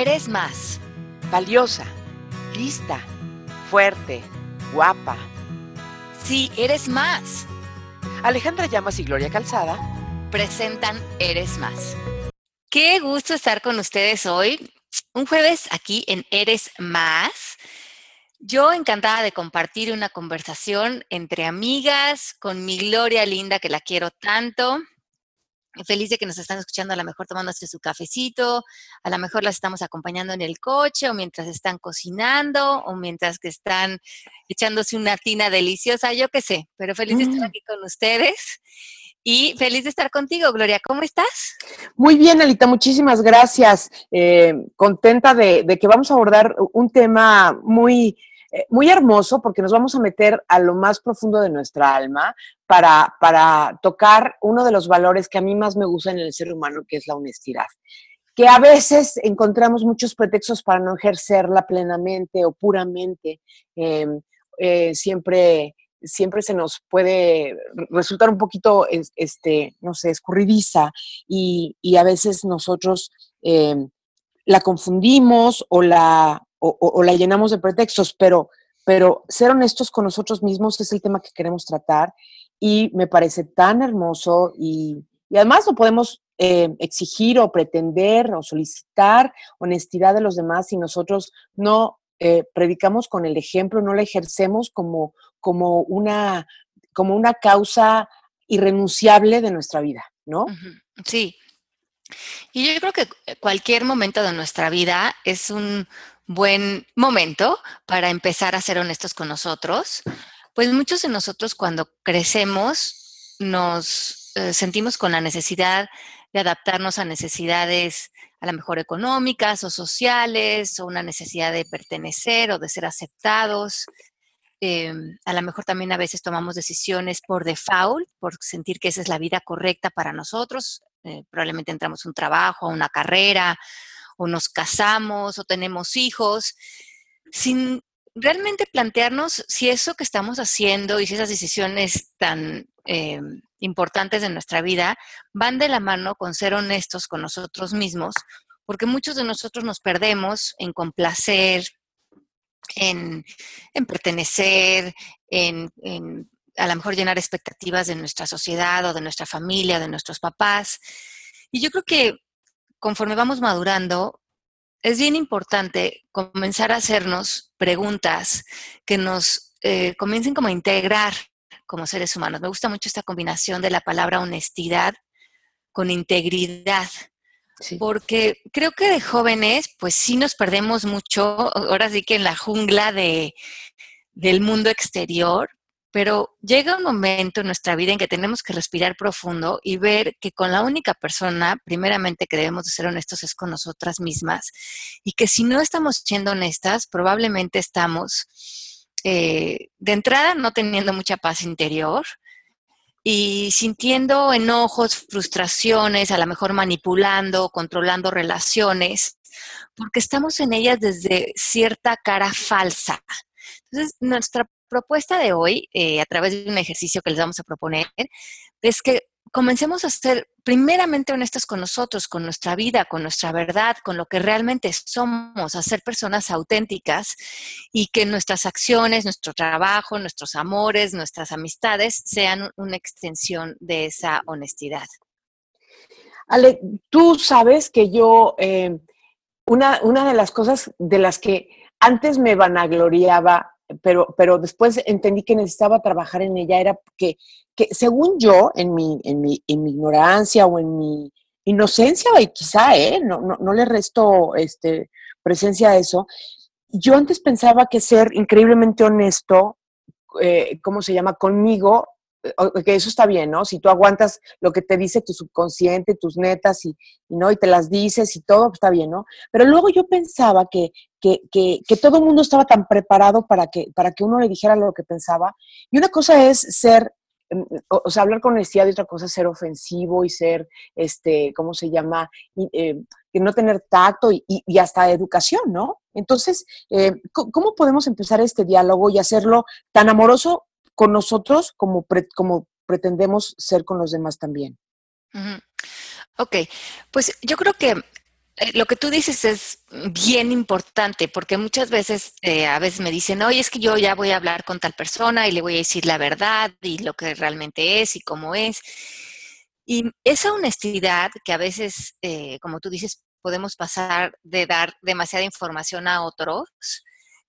eres más. Valiosa, lista, fuerte, guapa. Sí, eres más. Alejandra Llamas y Gloria Calzada presentan Eres más. Qué gusto estar con ustedes hoy. Un jueves aquí en Eres más. Yo encantada de compartir una conversación entre amigas con mi Gloria linda que la quiero tanto feliz de que nos están escuchando, a lo mejor tomándose su cafecito, a lo mejor las estamos acompañando en el coche o mientras están cocinando o mientras que están echándose una tina deliciosa, yo qué sé, pero feliz de estar mm. aquí con ustedes. Y feliz de estar contigo, Gloria. ¿Cómo estás? Muy bien, Alita, muchísimas gracias. Eh, contenta de, de que vamos a abordar un tema muy, eh, muy hermoso porque nos vamos a meter a lo más profundo de nuestra alma para, para tocar uno de los valores que a mí más me gusta en el ser humano, que es la honestidad que a veces encontramos muchos pretextos para no ejercerla plenamente o puramente. Em, eh, siempre, siempre se nos puede resultar un poquito, este, no sé, escurridiza y, y a veces nosotros em, la confundimos o la, o, la llenamos de pretextos, pero, pero ser honestos con nosotros mismos es el tema que queremos tratar y me parece tan hermoso y, además no podemos eh, exigir o pretender o solicitar honestidad de los demás si nosotros no eh, predicamos con el ejemplo, no la ejercemos como, como, una, como una causa irrenunciable de nuestra vida, ¿no? Sí. Y yo creo que cualquier momento de nuestra vida es un buen momento para empezar a ser honestos con nosotros, pues muchos de nosotros cuando crecemos nos eh, sentimos con la necesidad de adaptarnos a necesidades a lo mejor económicas o sociales, o una necesidad de pertenecer o de ser aceptados. Em, a lo mejor también a veces tomamos decisiones por default, por sentir que esa es la vida correcta para nosotros. Eh, probablemente entramos a un trabajo, a una carrera, o nos casamos o tenemos hijos, sin realmente plantearnos si eso que estamos haciendo y si esas decisiones tan eh, importantes de nuestra vida van de la mano con ser honestos con nosotros mismos, porque muchos de nosotros nos perdemos en complacer, en, pertenecer, en, en a lo mejor llenar expectativas de nuestra sociedad o de nuestra familia, de nuestros papás. Y yo creo que conforme vamos madurando, es bien importante comenzar a hacernos preguntas que nos eh, comiencen como a integrar como seres humanos. Me gusta mucho esta combinación de la palabra honestidad con integridad. Porque creo que de jóvenes, pues sí nos perdemos mucho, ahora sí que en la jungla de, del mundo exterior, pero llega un momento en nuestra vida en que tenemos que respirar profundo y ver que con la única persona, primeramente, que debemos de ser honestos es con nosotras mismas y que si no estamos siendo honestas, probablemente estamos eh, de entrada no teniendo mucha paz interior y sintiendo enojos, frustraciones, a lo mejor manipulando, controlando relaciones, porque estamos en ellas desde cierta cara falsa. Entonces, nuestra propuesta de hoy, eh, a través de un ejercicio que les vamos a proponer, es que comencemos a ser primeramente honestos con nosotros, con nuestra vida, con nuestra verdad, con lo que realmente somos, a ser personas auténticas y que nuestras acciones, nuestro trabajo, nuestros amores, nuestras amistades sean una extensión de esa honestidad. Ale, tú sabes que yo, eh, una, una de las cosas de las que antes me vanagloriaba pero, pero después entendí que necesitaba trabajar en ella, era que, que según yo, en mi, en, mi, en mi ignorancia o en mi inocencia, quizá, ¿eh? no, no, no le resto este, presencia a eso, yo antes pensaba que ser increíblemente honesto, eh, ¿cómo se llama?, conmigo, que eso está bien, ¿no? Si tú aguantas lo que te dice tu subconsciente, tus netas y, no y te las dices y todo, pues está bien, ¿no? Pero luego yo pensaba que, que, que, que, todo el mundo estaba tan preparado para que, para que uno le dijera lo que pensaba. Y una cosa es ser, mm, o, sea, hablar con honestidad y otra cosa es ser ofensivo y ser, este, ¿cómo se llama? Y, eh, no tener tacto y, y, hasta educación, ¿no? Entonces, eh, ¿cómo podemos empezar este diálogo y hacerlo tan amoroso con nosotros como, como pretendemos ser con los demás también. Ok, pues yo creo que eh, lo que tú dices es bien importante porque muchas veces, eh, a veces me dicen, oye, es que yo ya voy a hablar con tal persona y le voy a decir la verdad y lo que realmente es y cómo es. Y esa honestidad que a veces, eh, como tú dices, podemos pasar de dar demasiada información a otros,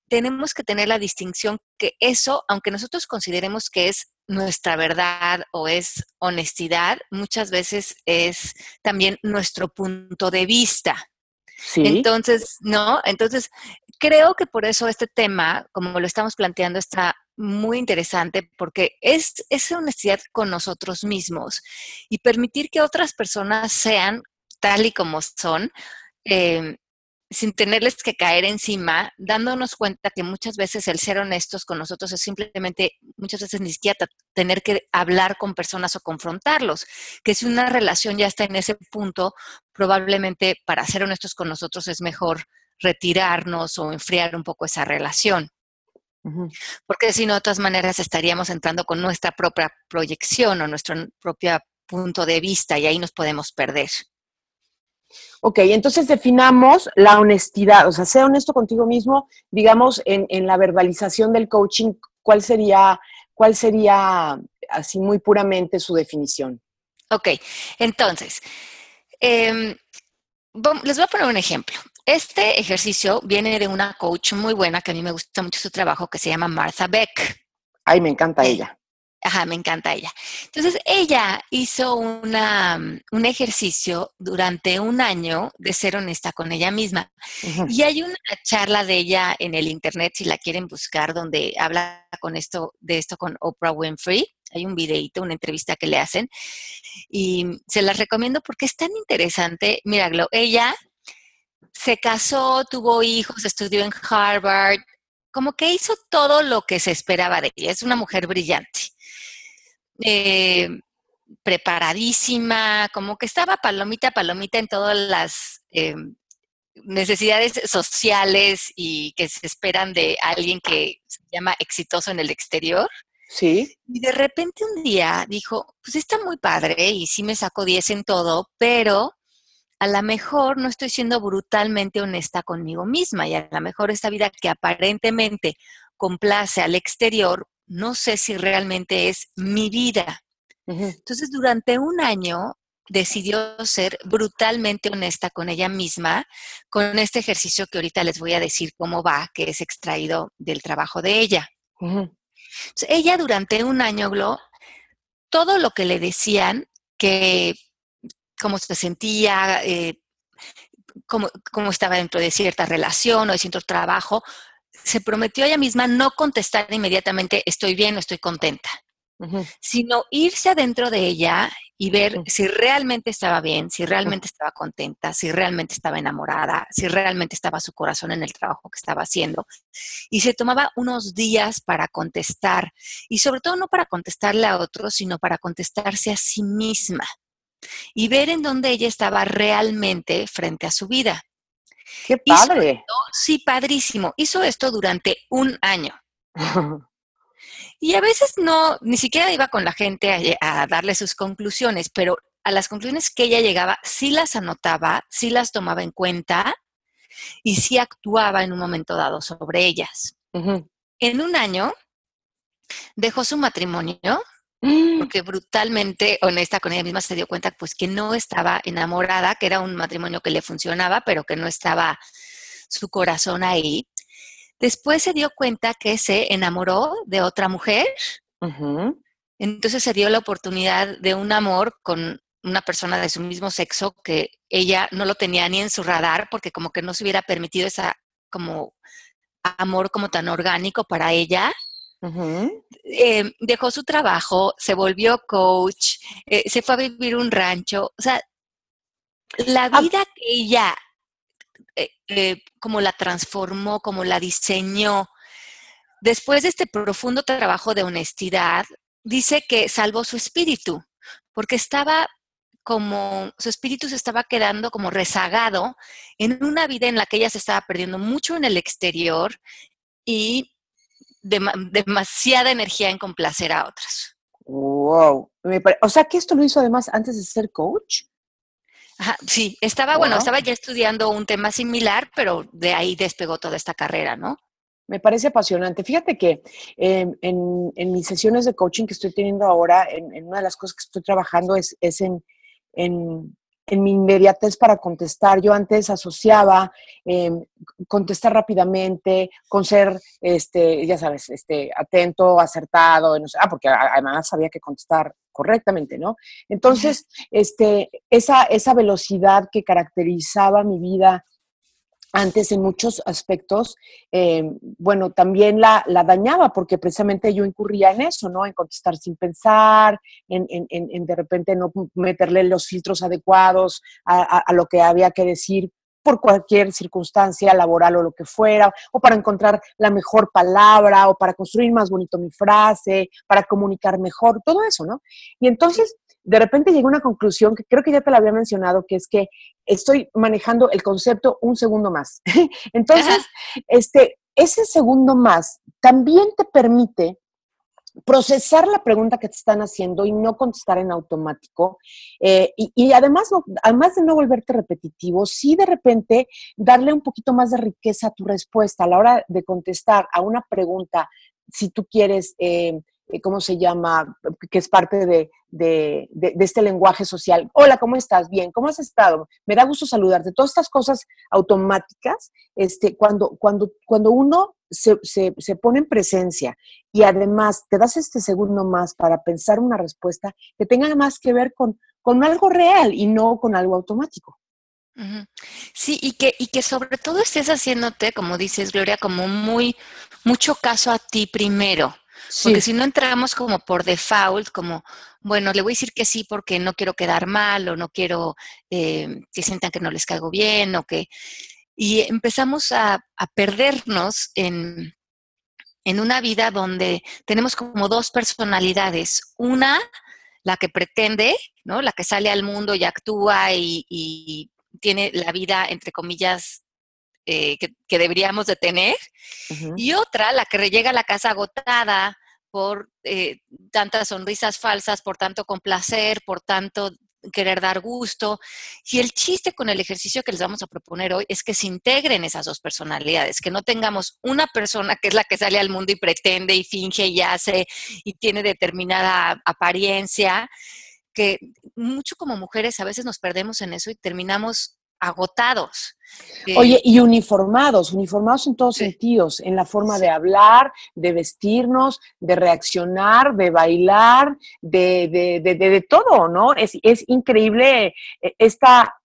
tenemos que tener la distinción que eso, aunque nosotros consideremos que es nuestra verdad o es honestidad, muchas veces es también nuestro punto de vista. Sí. Entonces, ¿no? Entonces, creo que por eso este tema, como lo estamos planteando, está muy interesante porque es esa honestidad con nosotros mismos y permitir que otras personas sean tal y como son, eh, sin tenerles que caer encima, dándonos cuenta que muchas veces el ser honestos con nosotros es simplemente, muchas veces ni siquiera tener que hablar con personas o confrontarlos, que si una relación ya está en ese punto, probablemente para ser honestos con nosotros es mejor retirarnos o enfriar un poco esa relación. Porque si no, de todas maneras estaríamos entrando con nuestra propia proyección o nuestro propio punto de vista y ahí nos podemos perder. Ok, entonces definamos la honestidad, o sea, sea honesto contigo mismo, digamos, en, la verbalización del coaching, ¿cuál sería, ¿cuál sería así muy puramente su definición? Ok, entonces, em, les voy a poner un ejemplo. Este ejercicio viene de una coach muy buena, que a mí me gusta mucho su trabajo, que se llama Martha Beck. Ay, me encanta ella. Ajá, me encanta ella. Entonces, ella hizo una, un ejercicio durante un año de ser honesta con ella misma. Y hay una charla de ella en el internet, si la quieren buscar, donde habla con esto, de esto con Oprah Winfrey. Hay un videito, una entrevista que le hacen. Y se las recomiendo porque es tan interesante. Míralo, ella se casó, tuvo hijos, estudió en Harvard, como que hizo todo lo que se esperaba de ella. Es una mujer brillante. Eh, preparadísima, como que estaba palomita, palomita en todas las eh, necesidades sociales y que se esperan de alguien que se llama exitoso en el exterior. Sí. Y de repente un día dijo, pues está muy padre y sí me saco 10 en todo, pero a lo mejor no estoy siendo brutalmente honesta conmigo misma y a lo mejor esta vida que aparentemente complace al exterior, no sé si realmente es mi vida. Entonces, durante un año decidió ser brutalmente honesta con ella misma, con este ejercicio que ahorita les voy a decir cómo va, que es extraído del trabajo de ella. ella durante un año, Glo, todo lo que le decían, que cómo se sentía, eh, cómo, cómo, estaba dentro de cierta relación o de cierto trabajo, se prometió a ella misma no contestar inmediatamente estoy bien o estoy contenta, sino irse adentro de ella y ver si realmente estaba bien, si realmente estaba contenta, si realmente estaba enamorada, si realmente estaba su corazón en el trabajo que estaba haciendo. Y se tomaba unos días para contestar, y sobre todo no para contestarle a otros, sino para contestarse a sí misma y ver en dónde ella estaba realmente frente a su vida. ¡Qué padre! sí, padrísimo. Hizo esto durante un año. y a veces no, ni siquiera iba con la gente a, darle sus conclusiones, pero a las conclusiones que ella llegaba, sí las anotaba, sí las tomaba en cuenta y sí actuaba en un momento dado sobre ellas. En un año dejó su matrimonio. Porque brutalmente honesta con ella misma se dio cuenta pues que no estaba enamorada, que era un matrimonio que le funcionaba, pero que no estaba su corazón ahí. Después se dio cuenta que se enamoró de otra mujer. Entonces se dio la oportunidad de un amor con una persona de su mismo sexo que ella no lo tenía ni en su radar porque como que no se hubiera permitido esa como amor como tan orgánico para ella. Eh, dejó su trabajo, se volvió coach, eh, se fue a vivir un rancho. O sea, la ah. vida que ella, eh, como la transformó, como la diseñó, después de este profundo trabajo de honestidad, dice que salvó su espíritu, porque estaba como su espíritu se estaba quedando como rezagado en una vida en la que ella se estaba perdiendo mucho en el exterior y demasiada energía en complacer a otras. Wow. O sea que esto lo hizo además antes de ser coach. sí, estaba, bueno, estaba ya estudiando un tema similar, pero de ahí despegó toda esta carrera, ¿no? Me parece apasionante. Fíjate que em, en, mis sesiones de coaching que estoy teniendo ahora, en, una de las cosas que estoy trabajando es, en, en mi inmediatez para contestar. Yo antes asociaba em, contestar rápidamente con ser, este, ya sabes, este, atento, acertado, no sé, ah, porque además sabía que contestar correctamente, ¿no? Entonces, este, esa, esa velocidad que caracterizaba mi vida antes en muchos aspectos, eh, bueno, también la, dañaba porque precisamente yo incurría en eso, ¿no? En contestar sin pensar, en, de repente no meterle los filtros adecuados a, lo que había que decir por cualquier circunstancia laboral o lo que fuera, o para encontrar la mejor palabra, o para construir más bonito mi frase, para comunicar mejor, todo eso, ¿no? Y entonces de repente llegué a una conclusión que creo que ya te la había mencionado, que es que estoy manejando el concepto un segundo más. Entonces, este, ese segundo más también te permite procesar la pregunta que te están haciendo y no contestar en automático. Eh, y, además, además de no volverte repetitivo, sí de repente darle un poquito más de riqueza a tu respuesta a la hora de contestar a una pregunta, si tú quieres... Eh, ¿cómo se llama? Que es parte de, este lenguaje social. Hola, ¿cómo estás? Bien, ¿cómo has estado? Me da gusto saludarte. Todas estas cosas automáticas, este, cuando, cuando, cuando uno se, pone en presencia y además te das este segundo más para pensar una respuesta que tenga más que ver con, con algo real y no con algo automático. Sí, y que, y que sobre todo estés haciéndote, como dices, Gloria, como muy, mucho caso a ti primero. Porque si no entramos como por default, como, bueno, le voy a decir que sí porque no quiero quedar mal o no quiero eh, que sientan que no les caigo bien o que... Y empezamos a, perdernos en, en una vida donde tenemos como dos personalidades. Una, la que pretende, ¿no? La que sale al mundo y actúa y tiene la vida, entre comillas, eh, que, deberíamos de tener, y otra, la que llega a la casa agotada por eh, tantas sonrisas falsas, por tanto complacer, por tanto querer dar gusto. Y el chiste con el ejercicio que les vamos a proponer hoy es que se integren esas dos personalidades, que no tengamos una persona que es la que sale al mundo y pretende y finge y hace y tiene determinada apariencia, que mucho como mujeres a veces nos perdemos en eso y terminamos agotados. Oye, y uniformados, uniformados en todos sentidos, en la forma de hablar, de vestirnos, de reaccionar, de bailar, de, de, de, todo, ¿no? Es, es increíble eh, esta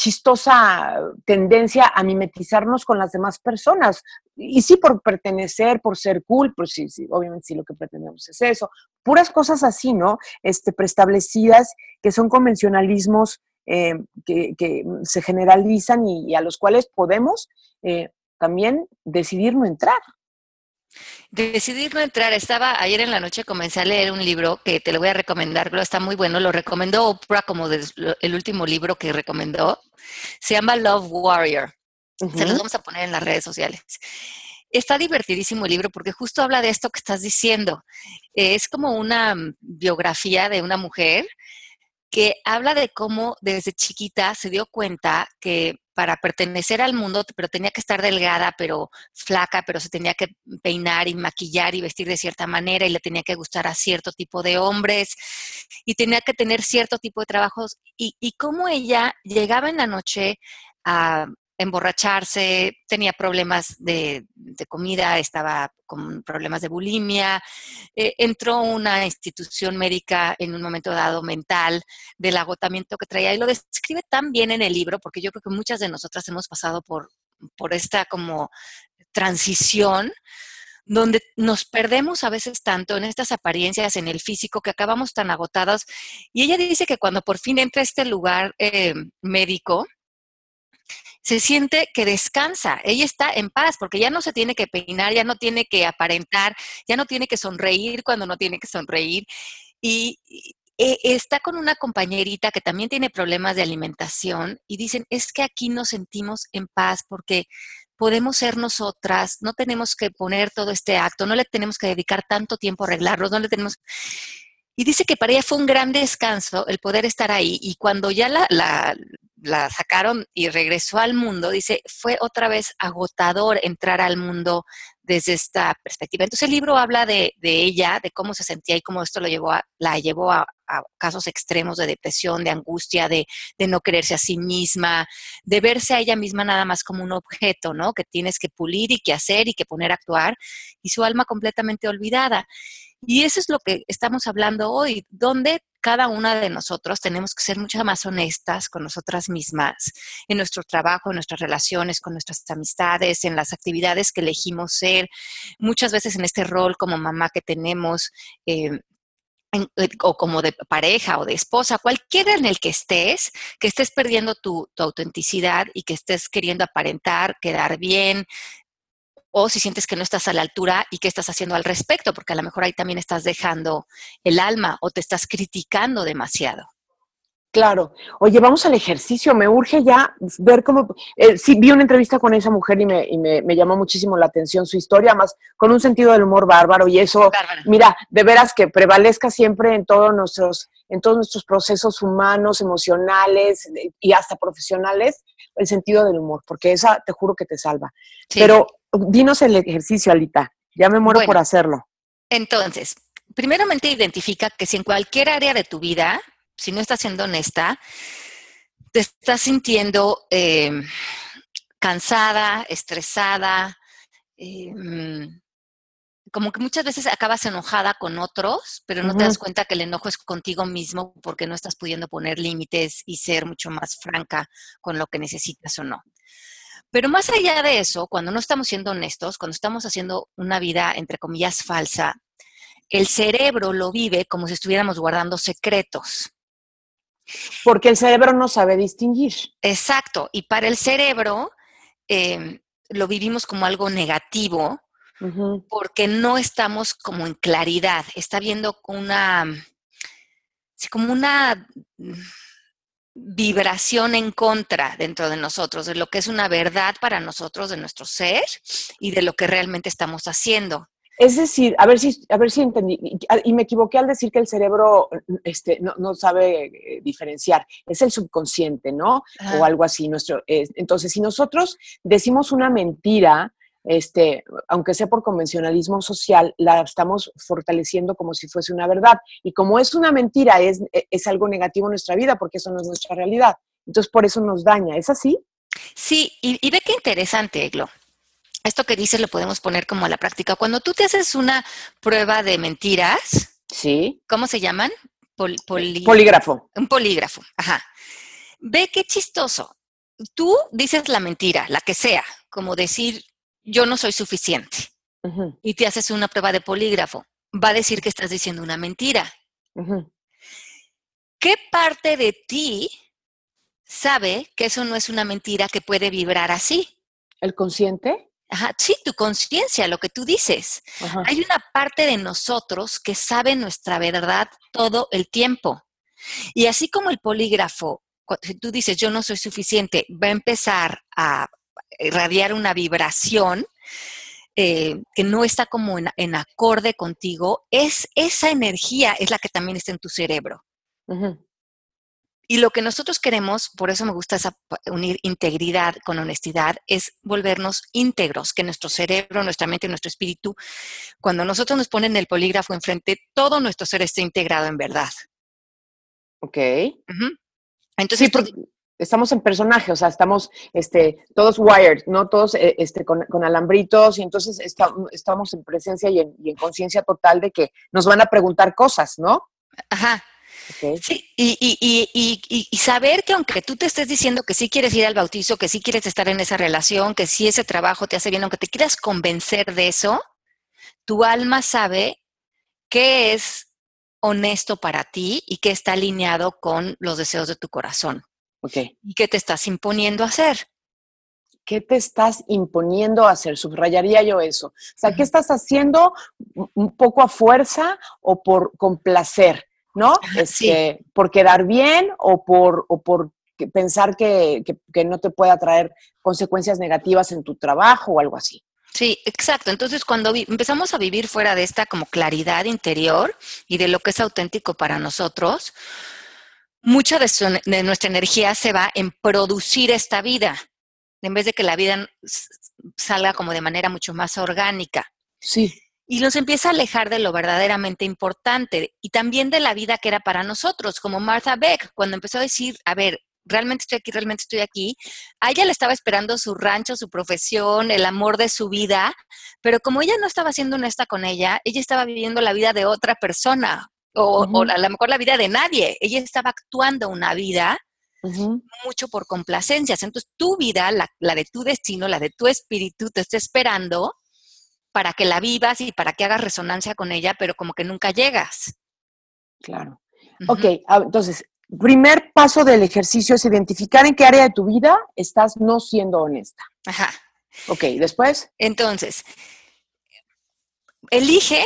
chistosa tendencia a mimetizarnos con las demás personas. Y sí, por pertenecer, por ser cool, pues sí, sí, obviamente sí lo que pretendemos es eso. Puras cosas así, ¿no? Este, preestablecidas, que son convencionalismos eh, que, se generalizan y, a los cuales podemos eh, también decidir no entrar. Decidir no entrar. Estaba ayer en la noche, comencé a leer un libro que te lo voy a recomendar, está muy bueno. Lo recomendó Oprah como el último libro que recomendó. Se llama Love Warrior. Se los vamos a poner en las redes sociales. Está divertidísimo el libro porque justo habla de esto que estás diciendo. Es como una biografía de una mujer que habla de cómo desde chiquita se dio cuenta que para pertenecer al mundo, pero tenía que estar delgada, pero flaca, pero se tenía que peinar y maquillar y vestir de cierta manera y le tenía que gustar a cierto tipo de hombres y tenía que tener cierto tipo de trabajos. Y, y cómo ella llegaba en la noche a, emborracharse, tenía problemas de, comida, estaba con problemas de bulimia, eh, entró una institución médica en un momento dado mental del agotamiento que traía y lo describe tan bien en el libro, porque yo creo que muchas de nosotras hemos pasado por, por esta como transición donde nos perdemos a veces tanto en estas apariencias, en el físico, que acabamos tan agotados. Y ella dice que cuando por fin entra a este lugar eh, médico, se siente que descansa, ella está en paz porque ya no se tiene que peinar, ya no tiene que aparentar, ya no tiene que sonreír cuando no tiene que sonreír. Y, e, está con una compañerita que también tiene problemas de alimentación y dicen, es que aquí nos sentimos en paz porque podemos ser nosotras, no tenemos que poner todo este acto, no le tenemos que dedicar tanto tiempo a arreglarlos, no le tenemos... Y dice que para ella fue un gran descanso el poder estar ahí y cuando ya la, la, la sacaron y regresó al mundo, dice, fue otra vez agotador entrar al mundo desde esta perspectiva. Entonces el libro habla de, de ella, de cómo se sentía y cómo esto lo llevó a, la llevó a, casos extremos de depresión, de angustia, de, de, no quererse a sí misma, de verse a ella misma nada más como un objeto, ¿no? Que tienes que pulir y que hacer y que poner a actuar, y su alma completamente olvidada. Y eso es lo que estamos hablando hoy, donde cada una de nosotros tenemos que ser mucho más honestas con nosotras mismas en nuestro trabajo, en nuestras relaciones, con nuestras amistades, en las actividades que elegimos ser, muchas veces en este rol como mamá que tenemos. En, eh, o como de pareja o de esposa, cualquiera en el que estés, que estés perdiendo tu, autenticidad y que estés queriendo aparentar, quedar bien, o si sientes que no estás a la altura y qué estás haciendo al respecto, porque a lo mejor ahí también estás dejando el alma o te estás criticando demasiado. Claro. Oye, vamos al ejercicio. Me urge ya ver cómo... Eh, sí, vi una entrevista con esa mujer y, me, y me, me, llamó muchísimo la atención su historia, más con un sentido del humor bárbaro y eso, mira, de veras que prevalezca siempre en todos nuestros, en todos nuestros procesos humanos, emocionales y hasta profesionales, el sentido del humor, porque esa te juro que te salva. Sí. Pero dinos el ejercicio, Alita. Ya me muero bueno, por hacerlo. Entonces, primeramente identifica que si en cualquier área de tu vida si no estás siendo honesta, te estás sintiendo eh, cansada, estresada, eh, como que muchas veces acabas enojada con otros, pero no uh -huh. te das cuenta que el enojo es contigo mismo porque no estás pudiendo poner límites y ser mucho más franca con lo que necesitas o no. Pero más allá de eso, cuando no estamos siendo honestos, cuando estamos haciendo una vida, entre comillas, falsa, el cerebro lo vive como si estuviéramos guardando secretos. Porque el cerebro no sabe distinguir. Exacto. Y para el cerebro eh, lo vivimos como algo negativo uh -huh. porque no estamos como en claridad. Está viendo una, como una vibración en contra dentro de nosotros, de lo que es una verdad para nosotros, de nuestro ser y de lo que realmente estamos haciendo. Es decir, a ver si, a ver si entendí, y me equivoqué al decir que el cerebro este, no, no sabe eh, diferenciar, es el subconsciente, ¿no? Ajá. O algo así. Nuestro, eh, entonces, si nosotros decimos una mentira, este, aunque sea por convencionalismo social, la estamos fortaleciendo como si fuese una verdad. Y como es una mentira, es, es algo negativo en nuestra vida, porque eso no es nuestra realidad. Entonces, por eso nos daña. ¿Es así? Sí, y, y ve qué interesante, Eglo esto que dices lo podemos poner como a la práctica. Cuando tú te haces una prueba de mentiras, sí. ¿cómo se llaman? Pol, poli, polígrafo. Un polígrafo, ajá. Ve qué chistoso. Tú dices la mentira, la que sea, como decir yo no soy suficiente. Uh -huh. Y te haces una prueba de polígrafo. Va a decir que estás diciendo una mentira. Uh -huh. ¿Qué parte de ti sabe que eso no es una mentira que puede vibrar así? ¿El consciente? Ajá, sí, tu conciencia, lo que tú dices. Ajá. Hay una parte de nosotros que sabe nuestra verdad todo el tiempo. Y así como el polígrafo, si tú dices yo no soy suficiente, va a empezar a irradiar una vibración eh, que no está como en, en, acorde contigo, es esa energía es la que también está en tu cerebro. Y lo que nosotros queremos, por eso me gusta esa, unir integridad con honestidad, es volvernos íntegros, que nuestro cerebro, nuestra mente, nuestro espíritu, cuando nosotros nos ponen el polígrafo enfrente, todo nuestro ser esté integrado en verdad. Ok. Uh -huh. Entonces, sí, porque estamos en personaje, o sea, estamos este, todos wired, ¿no? Todos eh, este, con, con, alambritos y entonces está, estamos en presencia y en, y en conciencia total de que nos van a preguntar cosas, ¿no? Ajá. Okay. Sí, y, y, y, y, saber que aunque tú te estés diciendo que sí quieres ir al bautizo, que sí quieres estar en esa relación, que sí ese trabajo te hace bien, aunque te quieras convencer de eso, tu alma sabe qué es honesto para ti y qué está alineado con los deseos de tu corazón. Okay. Y qué te estás imponiendo a hacer. ¿Qué te estás imponiendo a hacer? Subrayaría yo eso. O sea, uh -huh. ¿qué estás haciendo un poco a fuerza o por complacer? ¿no? Sí. Este, por quedar bien o por, o por pensar que, que, que, no te pueda traer consecuencias negativas en tu trabajo o algo así. Sí, exacto. Entonces, cuando empezamos a vivir fuera de esta como claridad interior y de lo que es auténtico para nosotros, mucha de, de nuestra energía se va en producir esta vida, en vez de que la vida salga como de manera mucho más orgánica. Sí. Y nos empieza a alejar de lo verdaderamente importante y también de la vida que era para nosotros, como Martha Beck, cuando empezó a decir, a ver, realmente estoy aquí, realmente estoy aquí. A ella le estaba esperando su rancho, su profesión, el amor de su vida, pero como ella no estaba siendo honesta con ella, ella estaba viviendo la vida de otra persona o, a lo mejor la vida de nadie. Ella estaba actuando una vida mucho por complacencias. Entonces tu vida, la, de tu destino, la de tu espíritu, te está esperando para que la vivas y para que hagas resonancia con ella, pero como que nunca llegas. Claro. Ok, entonces, primer paso del ejercicio es identificar en qué área de tu vida estás no siendo honesta. Ajá. Ok, después. Entonces, elige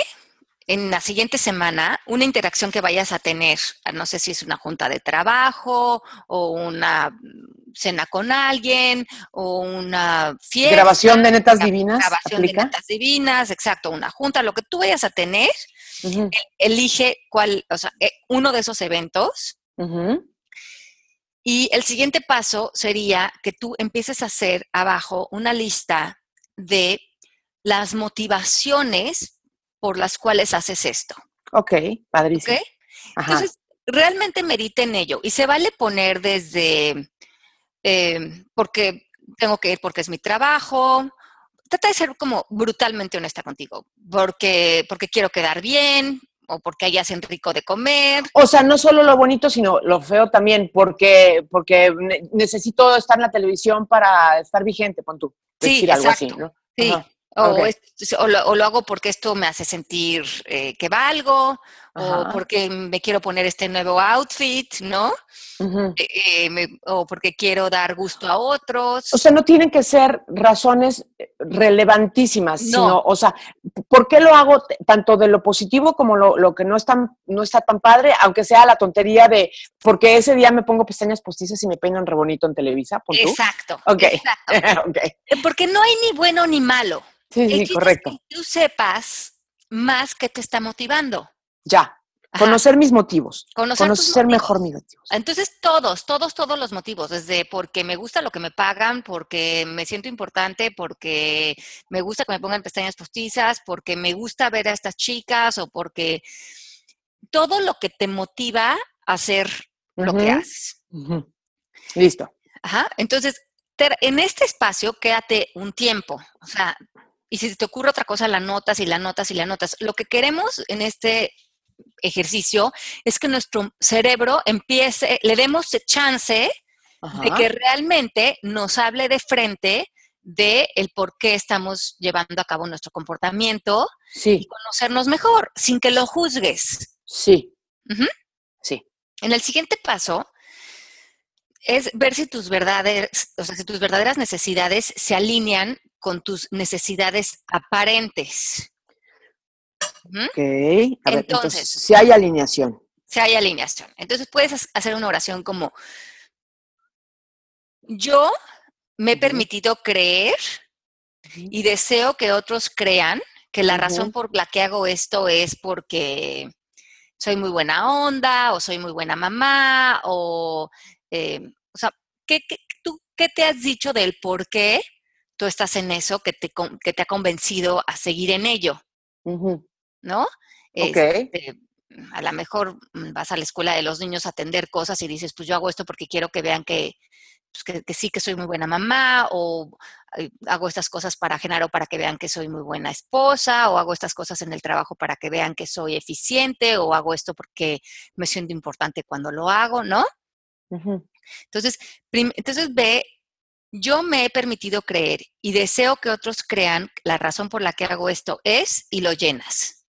en la siguiente semana una interacción que vayas a tener. No sé si es una junta de trabajo o una cena con alguien o una fiesta. Grabación de netas divinas. Grabación de netas divinas, exacto, una junta, lo que tú vayas a tener, elige cuál, o sea, eh, uno de esos eventos y el siguiente paso sería que tú empieces a hacer abajo una lista de las motivaciones por las cuales haces esto. Ok, padrísimo. Entonces, realmente medite en ello y se vale poner desde eh, porque tengo que ir porque es mi trabajo. Trata de ser como brutalmente honesta contigo, porque, porque quiero quedar bien, o porque ahí hacen rico de comer. O sea, no solo lo bonito, sino lo feo también, porque, porque necesito estar en la televisión para estar vigente, pon tú. Sí, algo así, ¿no? Sí. O, lo, hago porque esto me hace sentir eh, que valgo, o porque me quiero poner este nuevo outfit, ¿no? Eh, eh, o porque quiero dar gusto a otros. O sea, no tienen que ser razones relevantísimas, sino, o sea, ¿por qué lo hago tanto de lo positivo como lo, que no, es no está tan padre, aunque sea la tontería de, porque ese día me pongo pestañas postizas y me peinan re bonito en Televisa? Exacto. Ok. okay. Porque no hay ni bueno ni malo. Sí, sí, correcto. que tú sepas más que te está motivando. Ya. Conocer mis motivos. Conocer, mejor mis motivos. Entonces, todos, todos, todos los motivos, desde porque me gusta lo que me pagan, porque me siento importante, porque me gusta que me pongan pestañas postizas, porque me gusta ver a estas chicas o porque todo lo que te motiva a hacer lo que haces. Listo. Ajá. Entonces, en este espacio quédate un tiempo. O sea, y si te ocurre otra cosa, la notas y la notas y la notas. Lo que queremos en este ejercicio es que nuestro cerebro empiece, le demos chance de que realmente nos hable de frente de el por qué estamos llevando a cabo nuestro comportamiento y conocernos mejor, sin que lo juzgues. Sí. Sí. En el siguiente paso es ver si tus verdaderas, o sea, si tus verdaderas necesidades se alinean con tus necesidades aparentes. Ok, entonces, si hay alineación. Si hay alineación. Entonces puedes hacer una oración como, yo me he permitido creer y deseo que otros crean que la razón por la que hago esto es porque soy muy buena onda o soy muy buena mamá o, eh, o sea, ¿qué, tú, ¿qué te has dicho del por qué tú estás en eso que te, que te ha convencido a seguir en ello? ¿no? Este, a lo mejor mm, vas a la escuela de los niños a atender cosas y dices, pues yo hago esto porque quiero que vean que, pues, que, sí que soy muy buena mamá, o hago estas cosas para Genaro para que vean que soy muy buena esposa, o hago estas cosas en el trabajo para que vean que soy eficiente, o hago esto porque me siento importante cuando lo hago, ¿no? Entonces, entonces ve, yo me he permitido creer y deseo que otros crean la razón por la que hago esto es y lo llenas.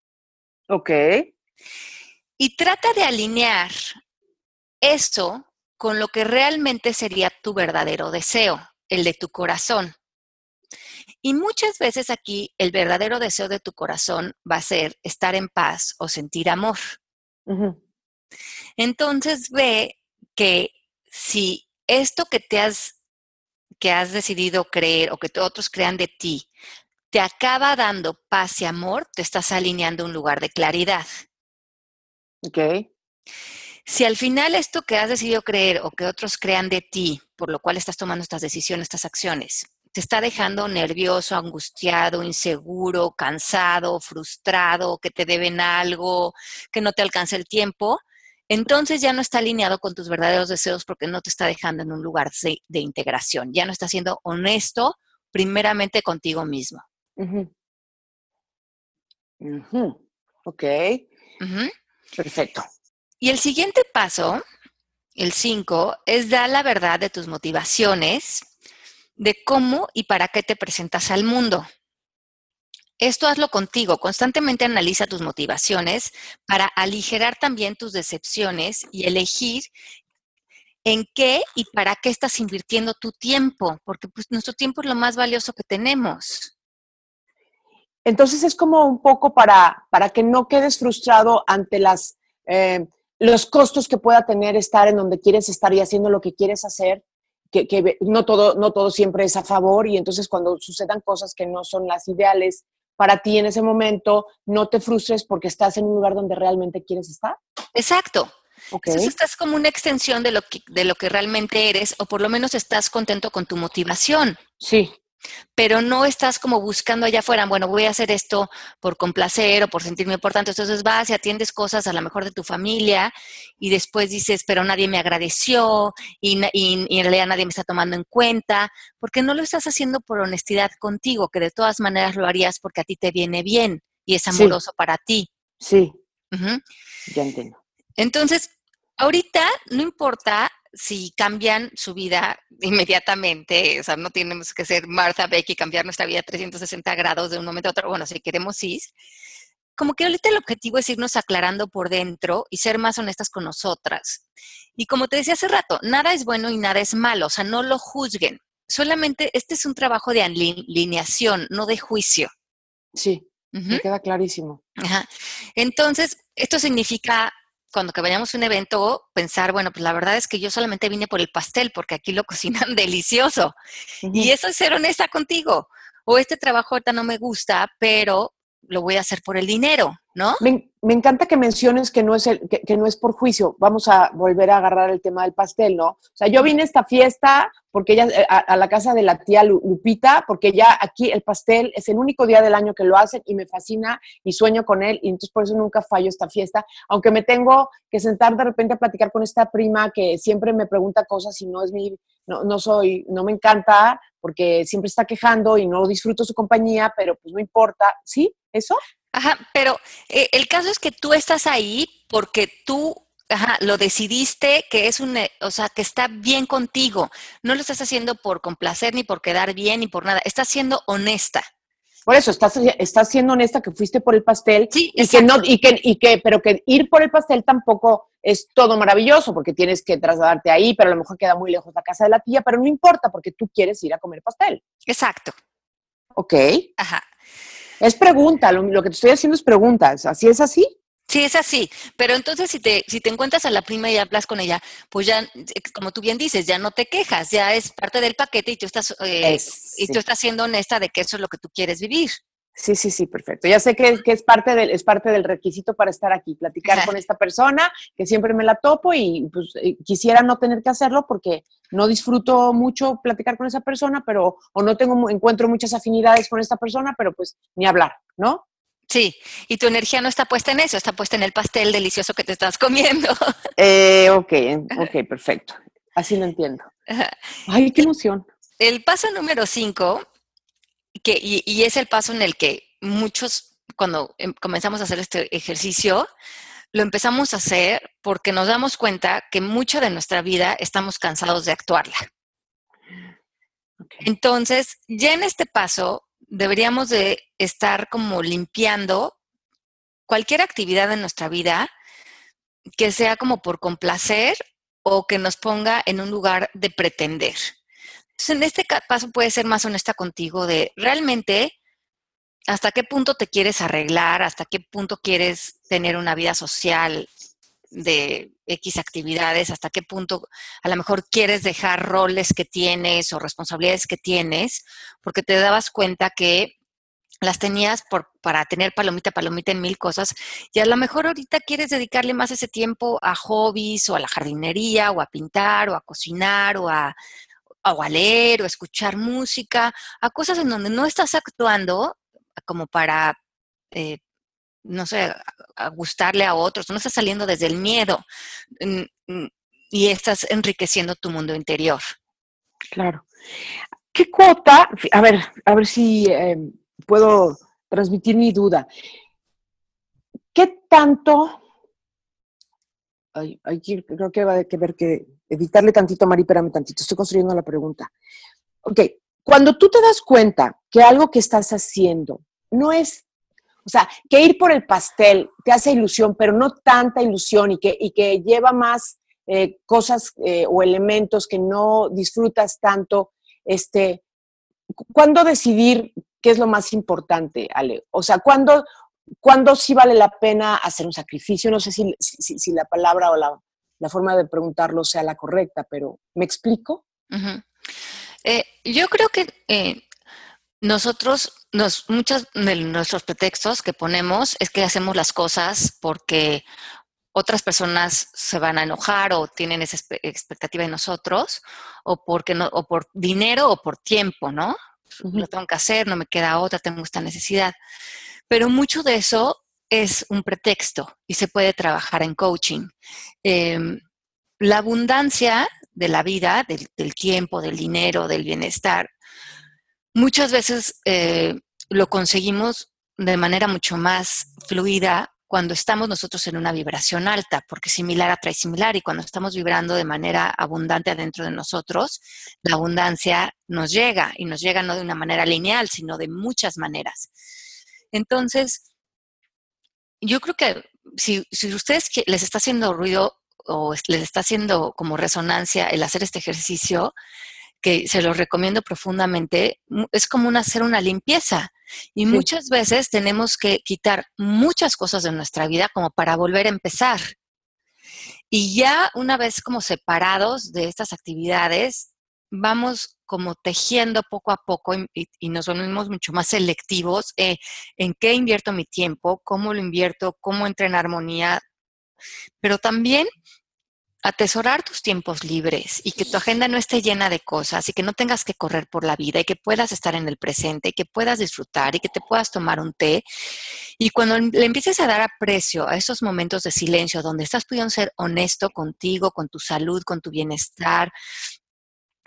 Ok. Y trata de alinear eso con lo que realmente sería tu verdadero deseo, el de tu corazón. Y muchas veces aquí el verdadero deseo de tu corazón va a ser estar en paz o sentir amor. Entonces ve que si esto que te has que has decidido creer o que otros crean de ti te acaba dando paz y amor, te estás alineando a un lugar de claridad. Ok. Si al final esto que has decidido creer o que otros crean de ti, por lo cual estás tomando estas decisiones, estas acciones, te está dejando nervioso, angustiado, inseguro, cansado, frustrado, que te deben algo, que no te alcanza el tiempo, entonces ya no está alineado con tus verdaderos deseos porque no te está dejando en un lugar de, integración, ya no está siendo honesto primeramente contigo mismo. Ok. Perfecto. Y el siguiente paso, el 5, es dar la verdad de tus motivaciones, de cómo y para qué te presentas al mundo. Esto hazlo contigo, constantemente analiza tus motivaciones para aligerar también tus decepciones y elegir en qué y para qué estás invirtiendo tu tiempo, porque pues, nuestro tiempo es lo más valioso que tenemos. Entonces es como un poco para, para que no quedes frustrado ante las eh, los costos que pueda tener estar en donde quieres estar y haciendo lo que quieres hacer, que, no, todo, no todo siempre es a favor y entonces cuando sucedan cosas que no son las ideales para ti en ese momento, no te frustres porque estás en un lugar donde realmente quieres estar. Exacto. Entonces estás como una extensión de lo, que, de lo que realmente eres o por lo menos estás contento con tu motivación. Sí pero no estás como buscando allá afuera, bueno, voy a hacer esto por complacer o por sentirme importante. Entonces vas y atiendes cosas a lo mejor de tu familia y después dices, pero nadie me agradeció y, en realidad nadie me está tomando en cuenta, porque no lo estás haciendo por honestidad contigo, que de todas maneras lo harías porque a ti te viene bien y es amoroso para ti. Sí. Ya entiendo. Entonces, ahorita no importa si cambian su vida inmediatamente, o sea, no tenemos que ser Martha Beck y cambiar nuestra vida 360 grados de un momento a otro, bueno, si queremos sí, como que ahorita el objetivo es irnos aclarando por dentro y ser más honestas con nosotras. Y como te decía hace rato, nada es bueno y nada es malo, o sea, no lo juzguen. Solamente este es un trabajo de alineación, no de juicio. Sí, me queda clarísimo. Entonces, esto significa cuando que vayamos a un evento, pensar, bueno, pues la verdad es que yo solamente vine por el pastel porque aquí lo cocinan delicioso. Y eso es ser honesta contigo. O este trabajo ahorita no me gusta, pero lo voy a hacer por el dinero, ¿no? Me, encanta que menciones que no, es el, que, no es por juicio. Vamos a volver a agarrar el tema del pastel, ¿no? O sea, yo vine a esta fiesta porque ella, eh, a, la casa de la tía Lupita, porque ya aquí el pastel es el único día del año que lo hacen y me fascina y sueño con él y entonces por eso nunca fallo esta fiesta, aunque me tengo que sentar de repente a platicar con esta prima que siempre me pregunta cosas y no es mi, no, no soy, no me encanta porque siempre está quejando y no disfruto su compañía, pero pues no importa, ¿sí? ¿Eso? Ajá, pero eh, el caso es que tú estás ahí porque tú Ajá, lo decidiste que es un, o sea, que está bien contigo. No lo estás haciendo por complacer ni por quedar bien ni por nada. Estás siendo honesta. Por eso, estás, estás siendo honesta que fuiste por el pastel sí, y que no, y que, y que, pero que ir por el pastel tampoco es todo maravilloso porque tienes que trasladarte ahí, pero a lo mejor queda muy lejos la casa de la tía, pero no importa porque tú quieres ir a comer pastel. Exacto. Ok. Ajá. Es pregunta, lo, que te estoy haciendo es preguntas. ¿Así es así? Sí, es así. Pero entonces si te, si te encuentras a la prima y hablas con ella, pues ya, como tú bien dices, ya no te quejas, ya es parte del paquete y tú estás, eh, y tú estás siendo honesta de que eso es lo que tú quieres vivir. Sí, sí, sí, perfecto. Ya sé que, es, parte del, es parte del requisito para estar aquí, platicar con esta persona, que siempre me la topo y pues eh, quisiera no tener que hacerlo porque no disfruto mucho platicar con esa persona, pero o no tengo encuentro muchas afinidades con esta persona, pero pues ni hablar, ¿no? Sí, y tu energía no está puesta en eso, está puesta en el pastel delicioso que te estás comiendo. Eh, ok, ok, perfecto. Así lo entiendo. Ay, qué emoción. El paso número cinco que, y, es el paso en el que muchos, cuando em, comenzamos a hacer este ejercicio, lo empezamos a hacer porque nos damos cuenta que mucha de nuestra vida estamos cansados de actuarla. Entonces, ya en este paso, deberíamos de estar como limpiando cualquier actividad en nuestra vida que sea como por complacer o que nos ponga en un lugar de pretender. Entonces, en este paso puedes ser más honesta contigo de realmente hasta qué punto te quieres arreglar, hasta qué punto quieres tener una vida social de X actividades, hasta qué punto a lo mejor quieres dejar roles que tienes o responsabilidades que tienes, porque te dabas cuenta que las tenías por, para tener palomita, palomita en mil cosas, y a lo mejor ahorita quieres dedicarle más ese tiempo a hobbies o a la jardinería o a pintar o a cocinar o a, a leer o escuchar música, a cosas en donde no estás actuando como para, eh, no sé, a gustarle a otros, no estás saliendo desde el miedo y estás enriqueciendo tu mundo interior. Claro. ¿Qué cuota? A ver, a ver si em, puedo transmitir mi duda. ¿Qué tanto? Ay, creo que va a haber que editarle tantito, Mari, espérame tantito, estoy construyendo la pregunta. Ok, cuando tú te das cuenta que algo que estás haciendo no es, o sea, que ir por el pastel te hace ilusión, pero no tanta ilusión y que, y que lleva más eh, cosas eh, o elementos que no disfrutas tanto, este, ¿cuándo decidir qué es lo más importante, Ale? O sea, ¿cuándo, ¿cuándo sí vale la pena hacer un sacrificio? No sé si, si, la palabra o la, la, forma de preguntarlo sea la correcta, pero ¿me explico? Eh, yo creo que nosotros, nos, muchos de nuestros pretextos que ponemos es que hacemos las cosas porque otras personas se van a enojar o tienen esa expectativa de nosotros, o porque no, o por dinero o por tiempo, ¿no? Lo tengo que hacer, no me queda otra, tengo esta necesidad. Pero mucho de eso es un pretexto y se puede trabajar en coaching. Em, la abundancia de la vida, del, tiempo, del dinero, del bienestar, muchas veces eh, lo conseguimos de manera mucho más fluida cuando estamos nosotros en una vibración alta, porque similar atrae similar y cuando estamos vibrando de manera abundante adentro de nosotros, la abundancia nos llega y nos llega no de una manera lineal, sino de muchas maneras. Entonces, yo creo que si, si ustedes les está haciendo ruido o les está haciendo como resonancia el hacer este ejercicio, que se los recomiendo profundamente, es como hacer una limpieza. Y muchas veces tenemos que quitar muchas cosas de nuestra vida como para volver a empezar. Y ya una vez como separados de estas actividades, vamos como tejiendo poco a poco y, nos volvemos mucho más selectivos eh, en qué invierto mi tiempo, cómo lo invierto, cómo entro en armonía, pero también atesorar tus tiempos libres y que tu agenda no esté llena de cosas y que no tengas que correr por la vida y que puedas estar en el presente y que puedas disfrutar y que te puedas tomar un té. Y cuando le empieces a dar aprecio a esos momentos de silencio donde estás pudiendo ser honesto contigo, con tu salud, con tu bienestar,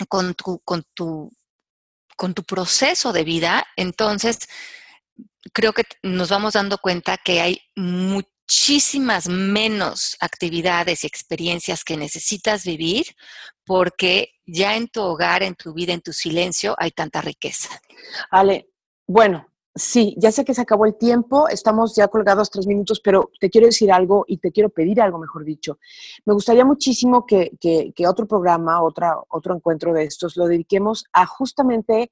con tu, con tu, con tu proceso de vida, entonces creo que nos vamos dando cuenta que hay muchísimas menos actividades y experiencias que necesitas vivir porque ya en tu hogar, en tu vida, en tu silencio hay tanta riqueza. Ale, bueno, sí, ya sé que se acabó el tiempo, estamos ya colgados tres minutos, pero te quiero decir algo y te quiero pedir algo, mejor dicho. Me gustaría muchísimo que, otro programa, otra, otro encuentro de estos, lo dediquemos a justamente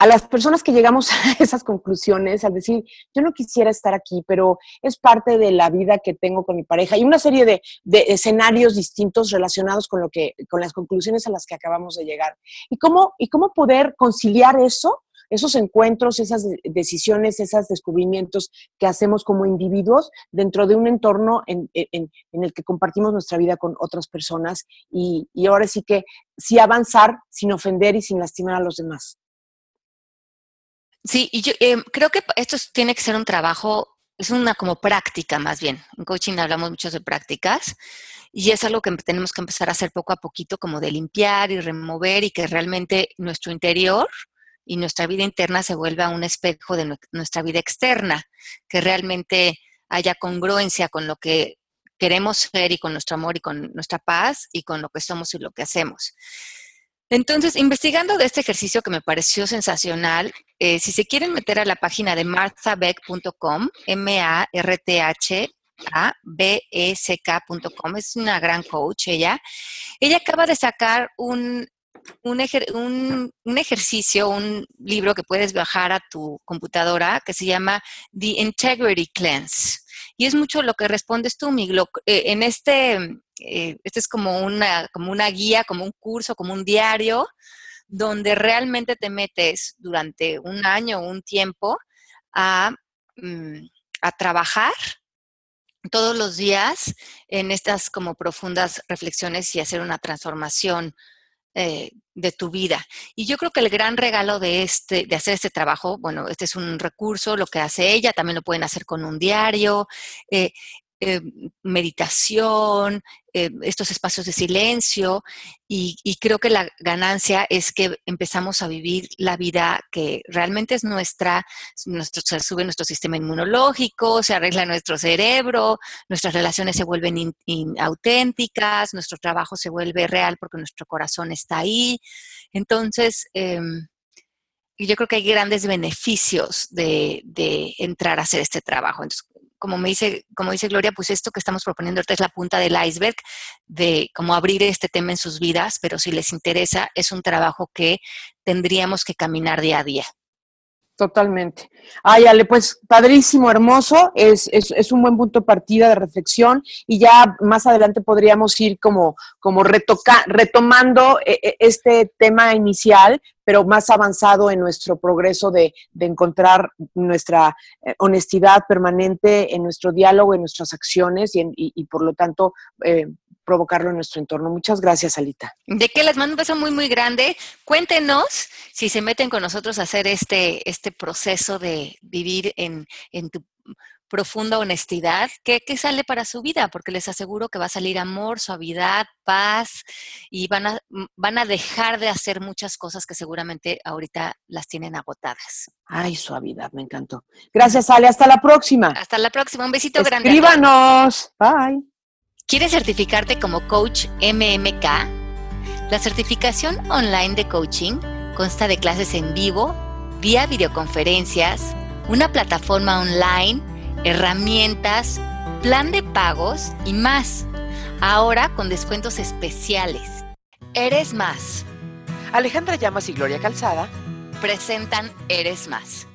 a las personas que llegamos a esas conclusiones, al decir, yo no quisiera estar aquí, pero es parte de la vida que tengo con mi pareja y una serie de, escenarios distintos relacionados con, lo que, con las conclusiones a las que acabamos de llegar. ¿Y cómo, y cómo poder conciliar eso, esos encuentros, esas decisiones, esos descubrimientos que hacemos como individuos dentro de un entorno en, el que compartimos nuestra vida con otras personas y, ahora sí que sí avanzar sin ofender y sin lastimar a los demás? Sí, y em, creo que esto tiene que ser un trabajo, es una como práctica más bien. En coaching hablamos mucho de prácticas y es algo que tenemos que empezar a hacer poco a poquito, como de limpiar y remover y que realmente nuestro interior y nuestra vida interna se vuelva un espejo de nuestra vida externa, que realmente haya congruencia con lo que queremos ser y con nuestro amor y con nuestra paz y con lo que somos y lo que hacemos. Entonces, investigando de este ejercicio que me pareció sensacional, eh, si se quieren meter a la página de marthabeck.com, M-A-R-T-H-A-B-E-C-K.com, es una gran coach ella. Ella acaba de sacar un, un, un, ejercicio, un libro que puedes bajar a tu computadora que se llama The Integrity Cleanse. Y es mucho lo que respondes tú, Miglo. Eh, en este, eh, este es como una, como una guía, como un curso, como un diario, donde realmente te metes durante un año o un tiempo a, mm, a trabajar todos los días en estas como profundas reflexiones y hacer una transformación eh, de tu vida. Y yo creo que el gran regalo de, este, de hacer este trabajo, bueno, este es un recurso, lo que hace ella, también lo pueden hacer con un diario, eh, eh, meditación, eh, estos espacios de silencio y, creo que la ganancia es que empezamos a vivir la vida que realmente es nuestra, nuestro, se sube nuestro sistema inmunológico, se arregla nuestro cerebro, nuestras relaciones se vuelven auténticas, nuestro trabajo se vuelve real porque nuestro corazón está ahí. Entonces, em, yo creo que hay grandes beneficios de, de, entrar a hacer este trabajo. Entonces, como me dice, como dice Gloria, pues esto que estamos proponiendo ahorita es la punta del iceberg de cómo abrir este tema en sus vidas, pero si les interesa, es un trabajo que tendríamos que caminar día a día. Totalmente. Ay, Ale, pues padrísimo, hermoso, es, es, un buen punto de partida de reflexión y ya más adelante podríamos ir como, como retomando eh, eh, este tema inicial, pero más avanzado en nuestro progreso de, encontrar nuestra eh, honestidad permanente en nuestro diálogo, en nuestras acciones y, y, por lo tanto provocarlo en nuestro entorno. Muchas gracias, Alita. De que les mando un beso muy, muy grande. Cuéntenos si se meten con nosotros a hacer este, este proceso de vivir en, tu profunda honestidad, ¿qué, sale para su vida? Porque les aseguro que va a salir amor, suavidad, paz y van a, van a dejar de hacer muchas cosas que seguramente ahorita las tienen agotadas. Ay, suavidad, me encantó. Gracias, Ale. Hasta la próxima. Hasta la próxima. Un besito grande. Escríbanos. Bye. ¿Quieres certificarte como coach MMK? La certificación online de coaching consta de clases en vivo, vía videoconferencias, una plataforma online, herramientas, plan de pagos y más. Ahora con descuentos especiales. Eres más. Alejandra Llamas y Gloria Calzada presentan Eres más